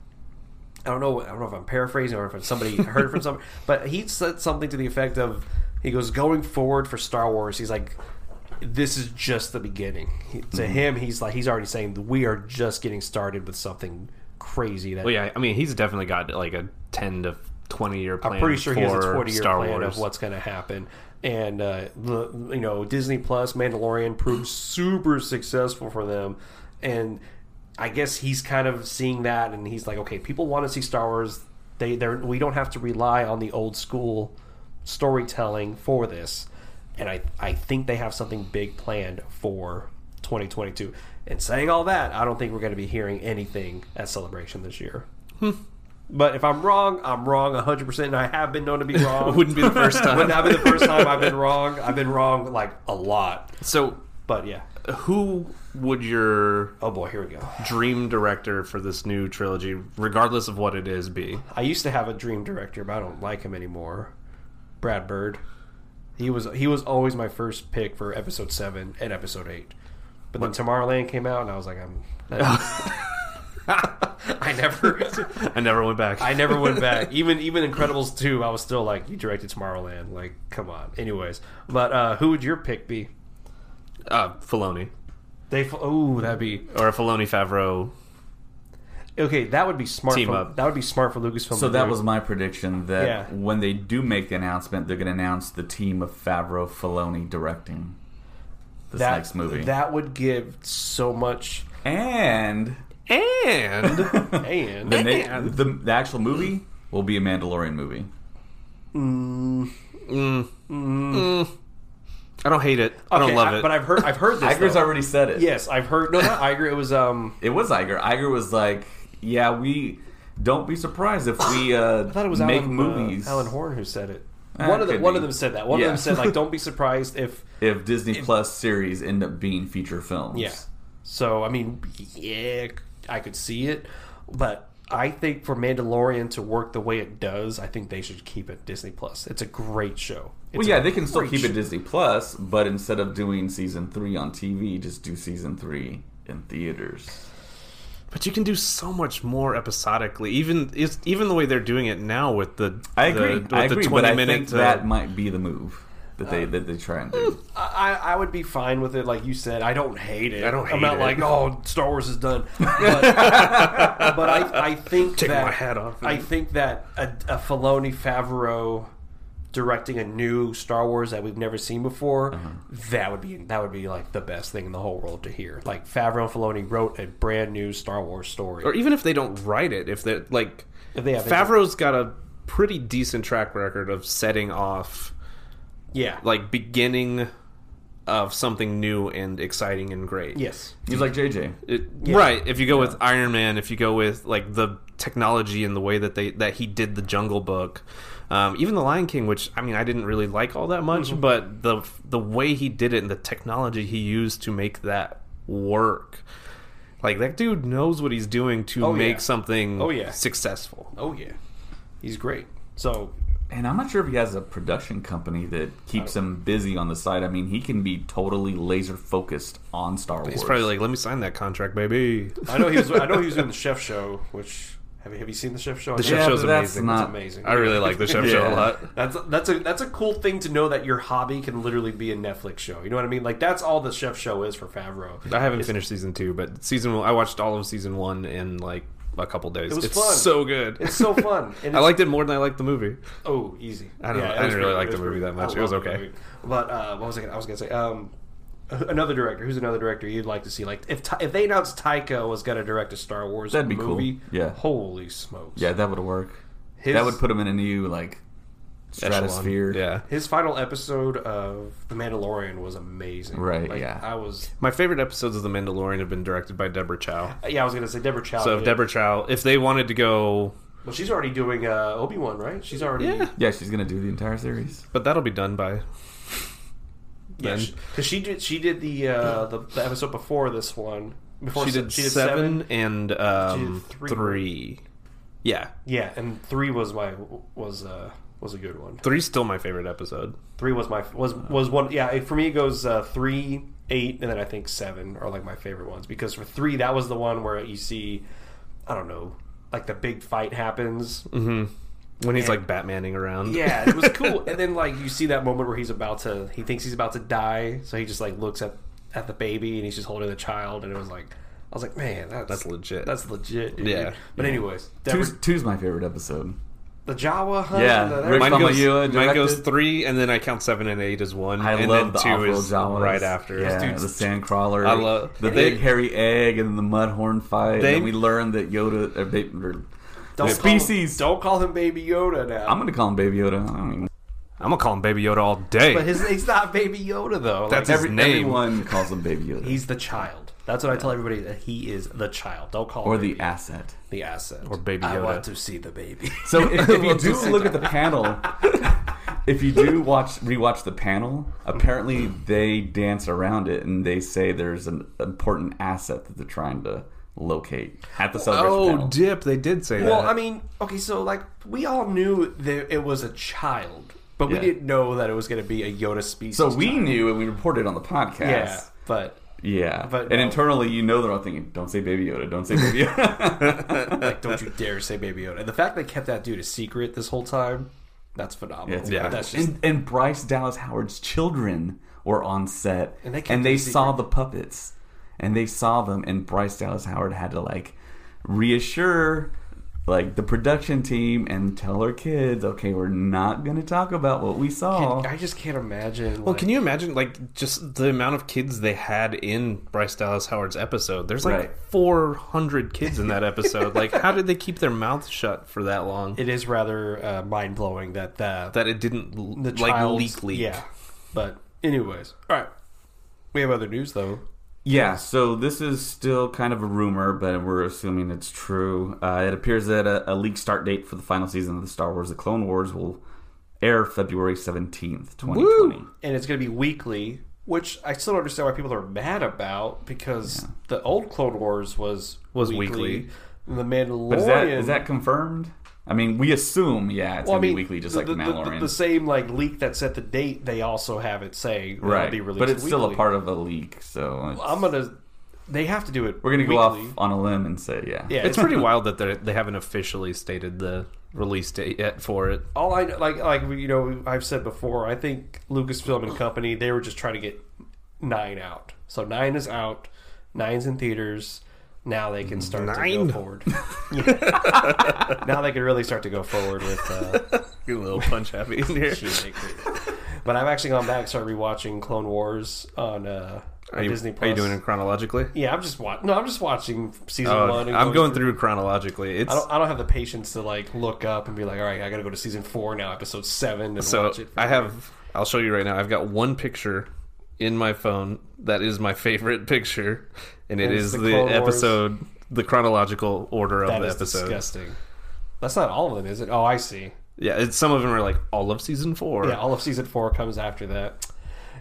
I don't know. I don't know if I'm paraphrasing or if somebody (laughs) heard it from some, but he said something to the effect of, he goes, going forward for Star Wars, he's like, this is just the beginning. He, to Mm-hmm. him, he's like, he's already saying we are just getting started with something crazy. That Well, yeah, I mean, he's definitely got like a 10 to 20 year plan. I'm pretty sure he has a 20 year Star plan Wars. of what's going to happen. And uh, the you know Disney Plus Mandalorian proved super successful for them, and I guess he's kind of seeing that, and he's like, okay, people want to see Star Wars. They they we don't have to rely on the old school storytelling for this, and I I think they have something big planned for 2022. And saying all that, I don't think we're going to be hearing anything at Celebration this year. Hmm. But if I'm wrong, I'm wrong 100%, and I have been known to be (laughs) wrong. Wouldn't be the first time. (laughs) Wouldn't have been the first time I've been wrong. I've been wrong like a lot. So, But yeah. who would your Oh boy, here we go. dream director for this new trilogy, regardless of what it is, be? I used to have a dream director, but I don't like him anymore. Brad Bird. He was he was always my first pick for episode seven and episode eight. But then Tomorrowland came out, and I was like, I'm. (laughs) I never, I never went back. I never went back. (laughs) Even even Incredibles two, I was still like, you directed Tomorrowland, like, come on. Anyways, but uh, who would your pick be? Uh, Filoni They, oh, that'd be or a Filoni Favreau. okay. That would be smart. Team for, up. That would be smart for Lucasfilm. So that was my prediction that Yeah. when they do make the announcement, they're going to announce the team of Favreau Filoni directing this that, next movie. That would give so much. and And (laughs) And the, na- the the actual movie will be a Mandalorian movie. Mm. Mm. Mm. I don't hate it. I don't Okay, love it. But I've heard I've heard this. Iger's though. already said it. Yes, I've heard. No, not Iger. It was um. (laughs) It was Iger. Iger was like, "Yeah, we don't be surprised if we (laughs) uh, I thought it was make Alan, movies. Uh, Alan Horn who said it. Ah, one of them. One be. of them said that. One Yeah. of them said like, (laughs) "Don't be surprised if." if Disney Plus series end up being feature films." Yeah. So I mean, yeah, I could see it, but I think for Mandalorian to work the way it does, I think they should keep it Disney Plus. It's a great show. It's Well, yeah, they can still keep show. it Disney Plus, but instead of doing season three on TV, just do season three in theaters. But you can do so much more episodically. Even even the way they're doing it now with the I the- agree. with I the agree, 20 but I minute, think uh, that might be the move that they that they try and do. I, I would be fine with it, like you said. I don't hate it. I don't I'm not it. like, oh, Star Wars is done. (laughs) But, but I, I think Taking that my hat off. I think that a, a Filoni Favreau directing a new Star Wars that we've never seen before, Uh-huh. that would be that would be like the best thing in the whole world to hear. Like Favreau and Filoni wrote a brand new Star Wars story. or even if they don't write it, if they're like If they have- Favreau's got a pretty decent track record of setting off yeah, like beginning of something new and exciting and great. yes, He's like JJ. It, Right. If you go with Iron Man, if you go with like the technology and the way that they that he did the Jungle Book, um, even the Lion King, which I mean I didn't really like all that much, Mm-hmm. but the the way he did it and the technology he used to make that work, like that dude knows what he's doing to Oh, make yeah. something Oh, yeah. successful. oh yeah, he's great. So And I'm not sure if he has a production company that keeps him busy on the side. I mean, he can be totally laser focused on Star Wars. He's probably like, "Let me sign that contract, baby." I know he was. I know he was doing the Chef Show, which. Have you, have you seen the chef show? The Yeah, chef show's but that's amazing. not- It's amazing. I really like the chef show a lot. That's that's a that's a cool thing to know that your hobby can literally be a Netflix show. You know what I mean? Like that's all the chef show is for Favreau. I haven't It's- finished season two, but season one, I watched all of season one in like a couple days. It was it's fun. so good. It's so fun. (laughs) And I liked it more than I liked the movie. Oh, easy. I don't know. I didn't really like the movie that much. It was okay. But uh, what was I? Gonna, I was gonna say um, another director. Who's another director you'd like to see? Like if if they announced Taika was gonna direct a Star Wars That'd be cool. movie, Yeah. holy smokes, yeah, that would work. His, that would put him in a new like stratosphere. Echelon. Yeah. his final episode of The Mandalorian was amazing. Right, Like, yeah. I was. My favorite episodes of The Mandalorian have been directed by Deborah Chow. Yeah, I was gonna say Deborah Chow. So if. Deborah Chow, if they wanted to go, well, she's already doing uh, Obi Wan, right? She's already. Yeah. Yeah, she's gonna do the entire series. but that'll be done by. Yeah, because she did. She did the uh, the, the episode before this one. Before She se- did, seven, and um, three. three. Yeah, Yeah, and three was my was uh was a good one. three's still my favorite episode. Three was my was was one. Yeah, it- for me it goes uh, three, eight, and then I think seven are like my favorite ones because for three that was the one where you see, I don't know, like the big fight happens. When he's And- like Batmaning around. Yeah, it was (laughs) cool. and then like you see that moment where he's about to he thinks he's about to die, so he just like looks at at the baby and he's just holding the child, and it was like I was like, man, that's That's legit. That's legit. Dude. Yeah. But anyways, Deborah, Two's, two's my favorite episode. The Jawa hunt. Yeah, the- Rick Mine goes, Famuyiwa mine goes directed. three, and then I count seven and eight as one. I and love the then two off-road is Jawas. right after. Yeah, Dude, the Sandcrawler. I love- the they- big hairy egg and the Mudhorn fight. They- and we learned that Yoda, or, ba- or Don't species. Call him, don't call him Baby Yoda now. I'm gonna call him Baby Yoda. I mean, I'm gonna call him Baby Yoda all day. but his he's not Baby Yoda though. That's Like, his every, name. everyone calls him Baby Yoda. he's the child. That's what I tell everybody that he is the child. Don't call or him the baby. asset. the asset Or Baby Yoda. I want to see the baby. (laughs) So if, if you (laughs) do look at the panel, if you do watch rewatch the panel, apparently they dance around it and they say there's an important asset that they're trying to locate at the celebration oh, panel. dip! They did say well, that. Well, I mean, okay, so like we all knew that it was a child, but we didn't know that it was going to be a Yoda species. so we child. knew and we reported on the podcast. yeah, but Yeah, But and no. internally, you know, they're all thinking, "Don't say Baby Yoda. Don't say Baby Yoda." (laughs) like, don't you dare say Baby Yoda. And the fact they kept that dude a secret this whole time, that's phenomenal. It's Yeah. that's just and, and Bryce Dallas Howard's children were on set, And they and they saw the puppets, and they saw them, and Bryce Dallas Howard had to like reassure like the production team and tell our kids, okay, we're not going to talk about what we saw. I just can't imagine. well, like- can you imagine like just the amount of kids they had in Bryce Dallas Howard's episode? There's like Right. 400 kids in that episode. like, how did they keep their mouths shut for that long? It is rather uh, mind blowing that the that it didn't the like leak leak. Yeah, but anyways, all right. We have other news though. Yeah, so this is still kind of a rumor, but we're assuming it's true. Uh, it appears that a, a leaked start date for the final season of the Star Wars: The Clone Wars will air February seventeenth, twenty twenty. and it's going to be weekly, which I still don't understand why people are mad about because the old Clone Wars was Was weekly. weekly. The Mandalorian is that is that confirmed? I mean, we assume, yeah, it's well, gonna mean, be weekly, just the, like the, the, Mandalorian, the same like leak that set the date. They also have it saying it'll right? Be released but it's still a part of a leak, so it's, I'm gonna. They have to do it. we're gonna go off on a limb and say, yeah, Yeah, It's pretty (laughs) wild that they they haven't officially stated the release date yet for it. all I like like you know I've said before. I think Lucasfilm and company they were just trying to get nine out. So nine is out, nine's in theaters. Now they can start to Nine. go forward. Now they can really start to go forward with. Uh, (laughs) Get a little punch happy in here. but I've actually gone back and started rewatching Clone Wars on, uh, on Are you, Disney Plus. are you doing it chronologically? Yeah, I'm just watching. No, I'm just watching season Oh, one. And I'm going through chronologically. It's I don't, I don't have the patience to like look up and be like, all right, I got to go to season four now, episode seven, and so watch it. I have. I'll show you right now. I've got one picture in my phone that is my favorite (laughs) picture, and it And is the the, Wars. episode, the chronological order of That the is episode. disgusting. That's not all of them, is it? Oh, I see. Yeah, it's, some of them are like all of season four. Yeah, all of season four comes after that.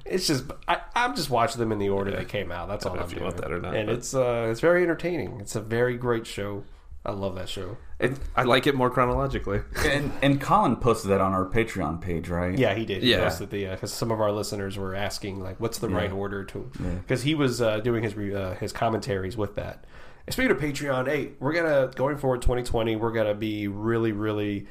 It's just I, I'm just watching them in the order they came out. That's all I'm doing. want that or not, and but- it's uh, it's very entertaining. It's a very great show. I love that show. It, I like it more chronologically. And, and Colin posted that on our Patreon page, right? Yeah, he did. He Yeah. posted the because some of our listeners were asking like, what's the right order to? Because he was uh, doing his re- uh, his commentaries with that. And speaking of Patreon, hey, we're gonna going forward 2020. We're gonna be really, really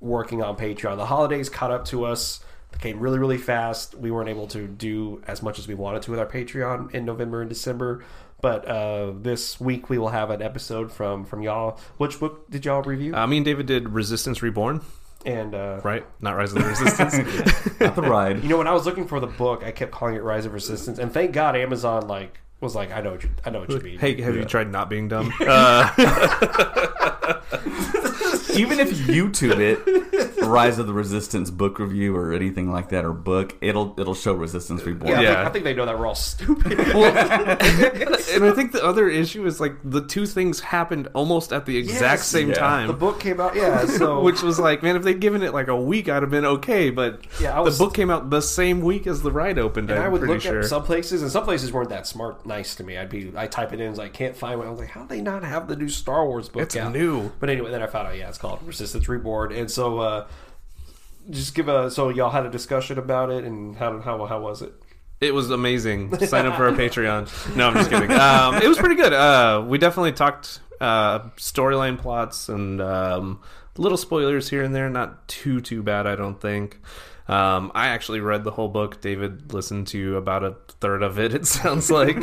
working on Patreon. The holidays caught up to us. They came really, really fast. We weren't able to do as much as we wanted to with our Patreon in November and December. But uh, this week we will have an episode from from y'all. Which book did y'all review? Uh, me and David did Resistance Reborn, and uh, right? Not Rise of the Resistance. (laughs) Not the ride. You know, when I was looking for the book, I kept calling it Rise of Resistance, and thank God Amazon like was like, I know what you, I know what you mean. hey, have you tried not being dumb? Uh, (laughs) (laughs) Even if you YouTube it, Rise of the Resistance book review or anything like that, or book, it'll it'll show Resistance Reborn. yeah, I, think, I think they know that we're all stupid. (laughs) and I think the other issue is like the two things happened almost at the exact Yes. same Yeah. time. the book came out, yeah. So (laughs) Which was like, man, if they'd given it like a week, I'd have been okay. But Yeah, was- the book came out the same week as the ride opened. and I'm I would look sure. at some places, and some places weren't that smart, nice to me. I'd be, I type it in, it's like can't find one. I was like, how do they not have the new Star Wars book? It's out? new. But anyway, then I found out, yeah, it's called Resistance Reborn, and so uh, just give a. So y'all had a discussion about it, and how how how was it? It was amazing. Sign up for our Patreon. No, I'm just kidding. Um, it was pretty good. Uh, we definitely talked uh, storyline plots and um, little spoilers here and there. Not too too bad, I don't think. Um, I actually read the whole book. David listened to about a third of it. It sounds like,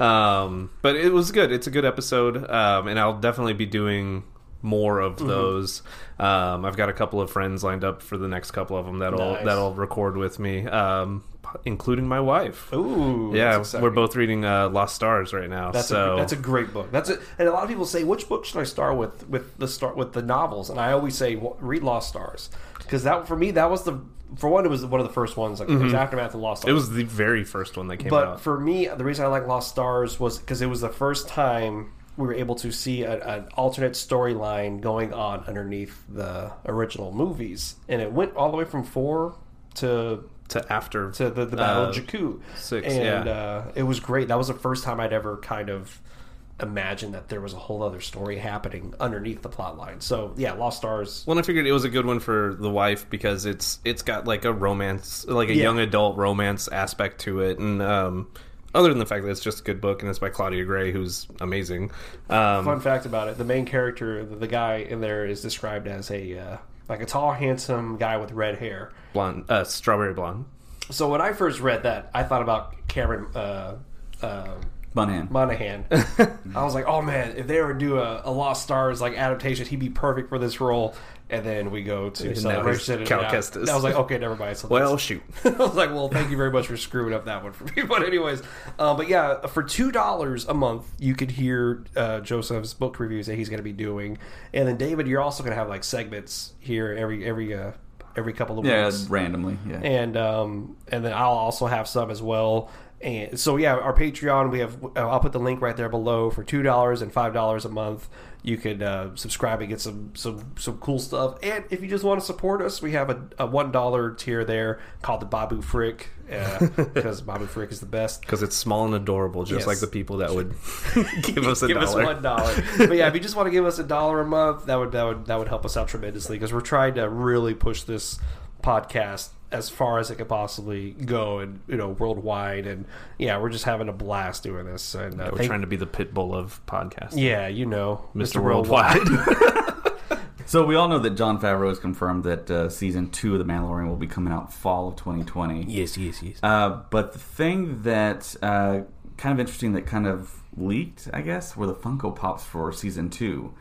(laughs) um, but it was good. It's a good episode, um, and I'll definitely be doing more of those. Um, I've got a couple of friends lined up for the next couple of them that'll Nice. that'll record with me, um, including my wife. Ooh, Yeah, we're both reading uh, Lost Stars right now. That's so a that's a great book. That's it. And a lot of people say, which book should I start with? With the start with the novels, and I always say, well, read Lost Stars, because that for me that was the for one it was one of the first ones. Like it was aftermath of Lost Stars. Mm-hmm. it was the very first one that came but out. But for me, the reason I like Lost Stars was because it was the first time we were able to see a, an alternate storyline going on underneath the original movies, and it went all the way from four to to after to the, the Battle uh, of Jakku. six, and yeah. uh, it was great. That was the first time I'd ever kind of imagined that there was a whole other story happening underneath the plot line. So yeah, Lost Stars. Well, I figured it was a good one for the wife because it's it's got like a romance, like a Yeah. young adult romance aspect to it, and um, other than the fact that it's just a good book and it's by Claudia Gray, who's amazing. Um, Fun fact about it: the main character, the, guy in there, is described as a uh, like a tall, handsome guy with red hair. blonde, uh, strawberry blonde. So when I first read that, I thought about Cameron. Uh, uh, Monaghan. Monaghan. (laughs) I was like, oh man, if they were to do a, a Lost Stars like adaptation, he'd be perfect for this role. And then we go to now Celebration. and Cal I- Kestis. I was like, okay, never mind. So Well, let's- shoot. (laughs) I was like, well, thank you very much for screwing up that one for me. (laughs) But anyways, uh, but yeah, for two dollars a month, you could hear uh, Joseph's book reviews that he's going to be doing, and then David, you're also going to have like segments here every every uh, every couple of Yeah, weeks randomly. Yeah. and um, and then I'll also have some as well. And so yeah, our Patreon we have. uh, I'll put the link right there below for two dollars and five dollars a month. You could uh, subscribe and get some some some cool stuff. And if you just want to support us, we have a, a one dollar tier there called the Babu Frick uh, (laughs) because Babu Frick is the best. Because it's small and adorable, just Yes. like the people that would (laughs) give us a give us dollar. one dollar. but yeah, if you just want to give us a dollar a month, that would that would that would help us out tremendously because we're trying to really push this podcast as far as it could possibly go and you know worldwide and yeah we're just having a blast doing this and uh, We're thank- trying to be the pit bull of podcasting. yeah you know Mr. Worldwide. (laughs) So we all know that Jon Favreau has confirmed that uh, season two of The Mandalorian will be coming out fall of 2020. yes, yes, yes. Uh, but the thing that uh, kind of interesting that kind of leaked, I guess, were the Funko Pops for season two.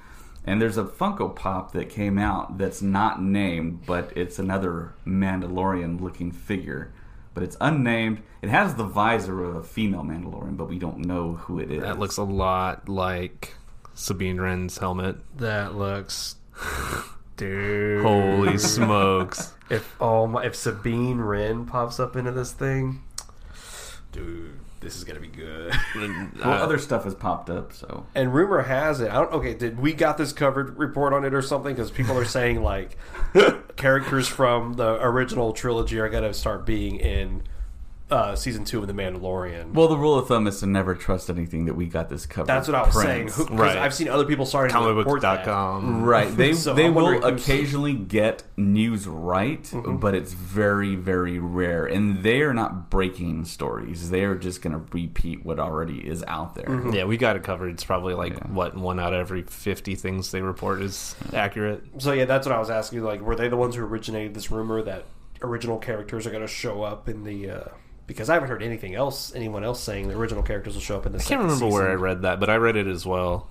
And there's a Funko Pop that came out that's not named, but it's another Mandalorian looking figure. But it's unnamed. It has the visor of a female Mandalorian, but we don't know who it is. That looks a lot like Sabine Wren's helmet. That looks, dude. Holy (laughs) smokes! If oh my, if Sabine Wren pops up into this thing, dude, this is gonna be good. well, (laughs) other stuff has popped up, so And rumor has it, I don't. Okay, did we got this covered report on it or something? Because people are saying like (laughs) characters from the original trilogy are gonna start being in uh, season two of The Mandalorian. Well, the rule of thumb is to never trust anything that we got this covered. That's what I was prints. saying. Who, 'cause Right. I've seen other people starting to report that. Comicbooks.com. Right. They (laughs) So they I'm will occasionally get news right, Mm-hmm. but it's very very rare. And they are not breaking stories. They are just going to repeat what already is out there. Mm-hmm. Yeah, we got it covered. It's probably like what one out of every fifty things they report is accurate. So yeah, that's what I was asking. Like, were they the ones who originated this rumor that original characters are going to show up in the? Uh, because I haven't heard anything else, anyone else saying the original characters will show up in the. I can't remember where I read that, but I read it as well.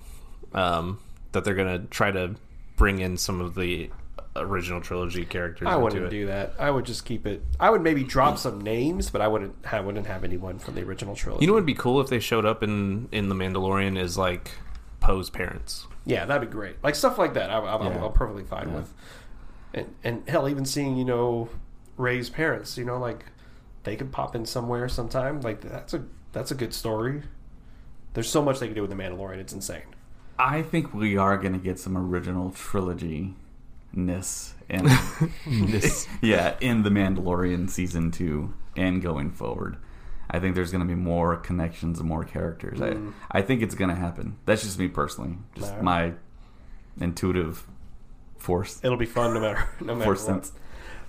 Um, that they're gonna try to bring in some of the original trilogy characters. I into wouldn't it. do that. I would just keep it. I would maybe drop some names, but I wouldn't. I wouldn't have anyone from the original trilogy. You know what would be cool if they showed up in in the Mandalorian is like Poe's parents. Yeah, that'd be great. Like stuff like that, I, I'm, I'm, Yeah. I'm perfectly fine with. And and hell, even seeing you know Rey's parents, you know, like they could pop in somewhere sometime. Like that's a that's a good story. There's so much they can do with the Mandalorian. It's insane. I think we are going to get some original trilogy (laughs) ness and (laughs) yeah in the Mandalorian season two and going forward. I think there's going to be more connections and more characters. I mm. I think it's going to happen. That's just me personally. Just Alright. my intuitive force It'll be fun no matter (laughs) no matter force what. sense.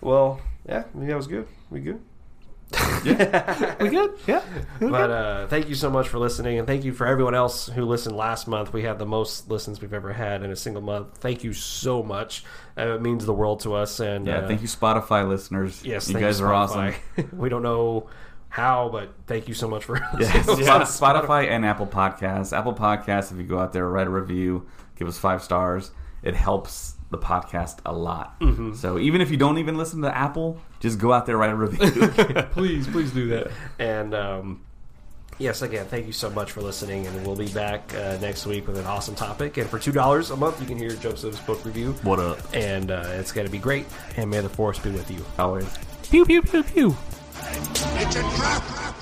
Well, yeah, maybe that was good. We good. We good? Yeah. But uh, thank you so much for listening, and thank you for everyone else who listened last month. We had the most listens we've ever had in a single month. Thank you so much. Uh, it means the world to us. And Yeah, uh, thank you Spotify listeners. Yes, you guys are awesome. (laughs) We don't know how, but thank you so much for (laughs) Yes. Spot- Spotify and Apple Podcasts. Apple Podcasts, if you go out there, write a review, give us five stars. It helps the podcast a lot. Mm-hmm. So even if you don't even listen to Apple, just go out there, write a review. (laughs) (laughs) please, please do that. And um, yes, again, thank you so much for listening, and we'll be back uh, next week with an awesome topic. And for two dollars a month, you can hear Joseph's book review, What up? and uh, it's going to be great. And may the force be with you. Always. Pew pew pew pew. It's a trap!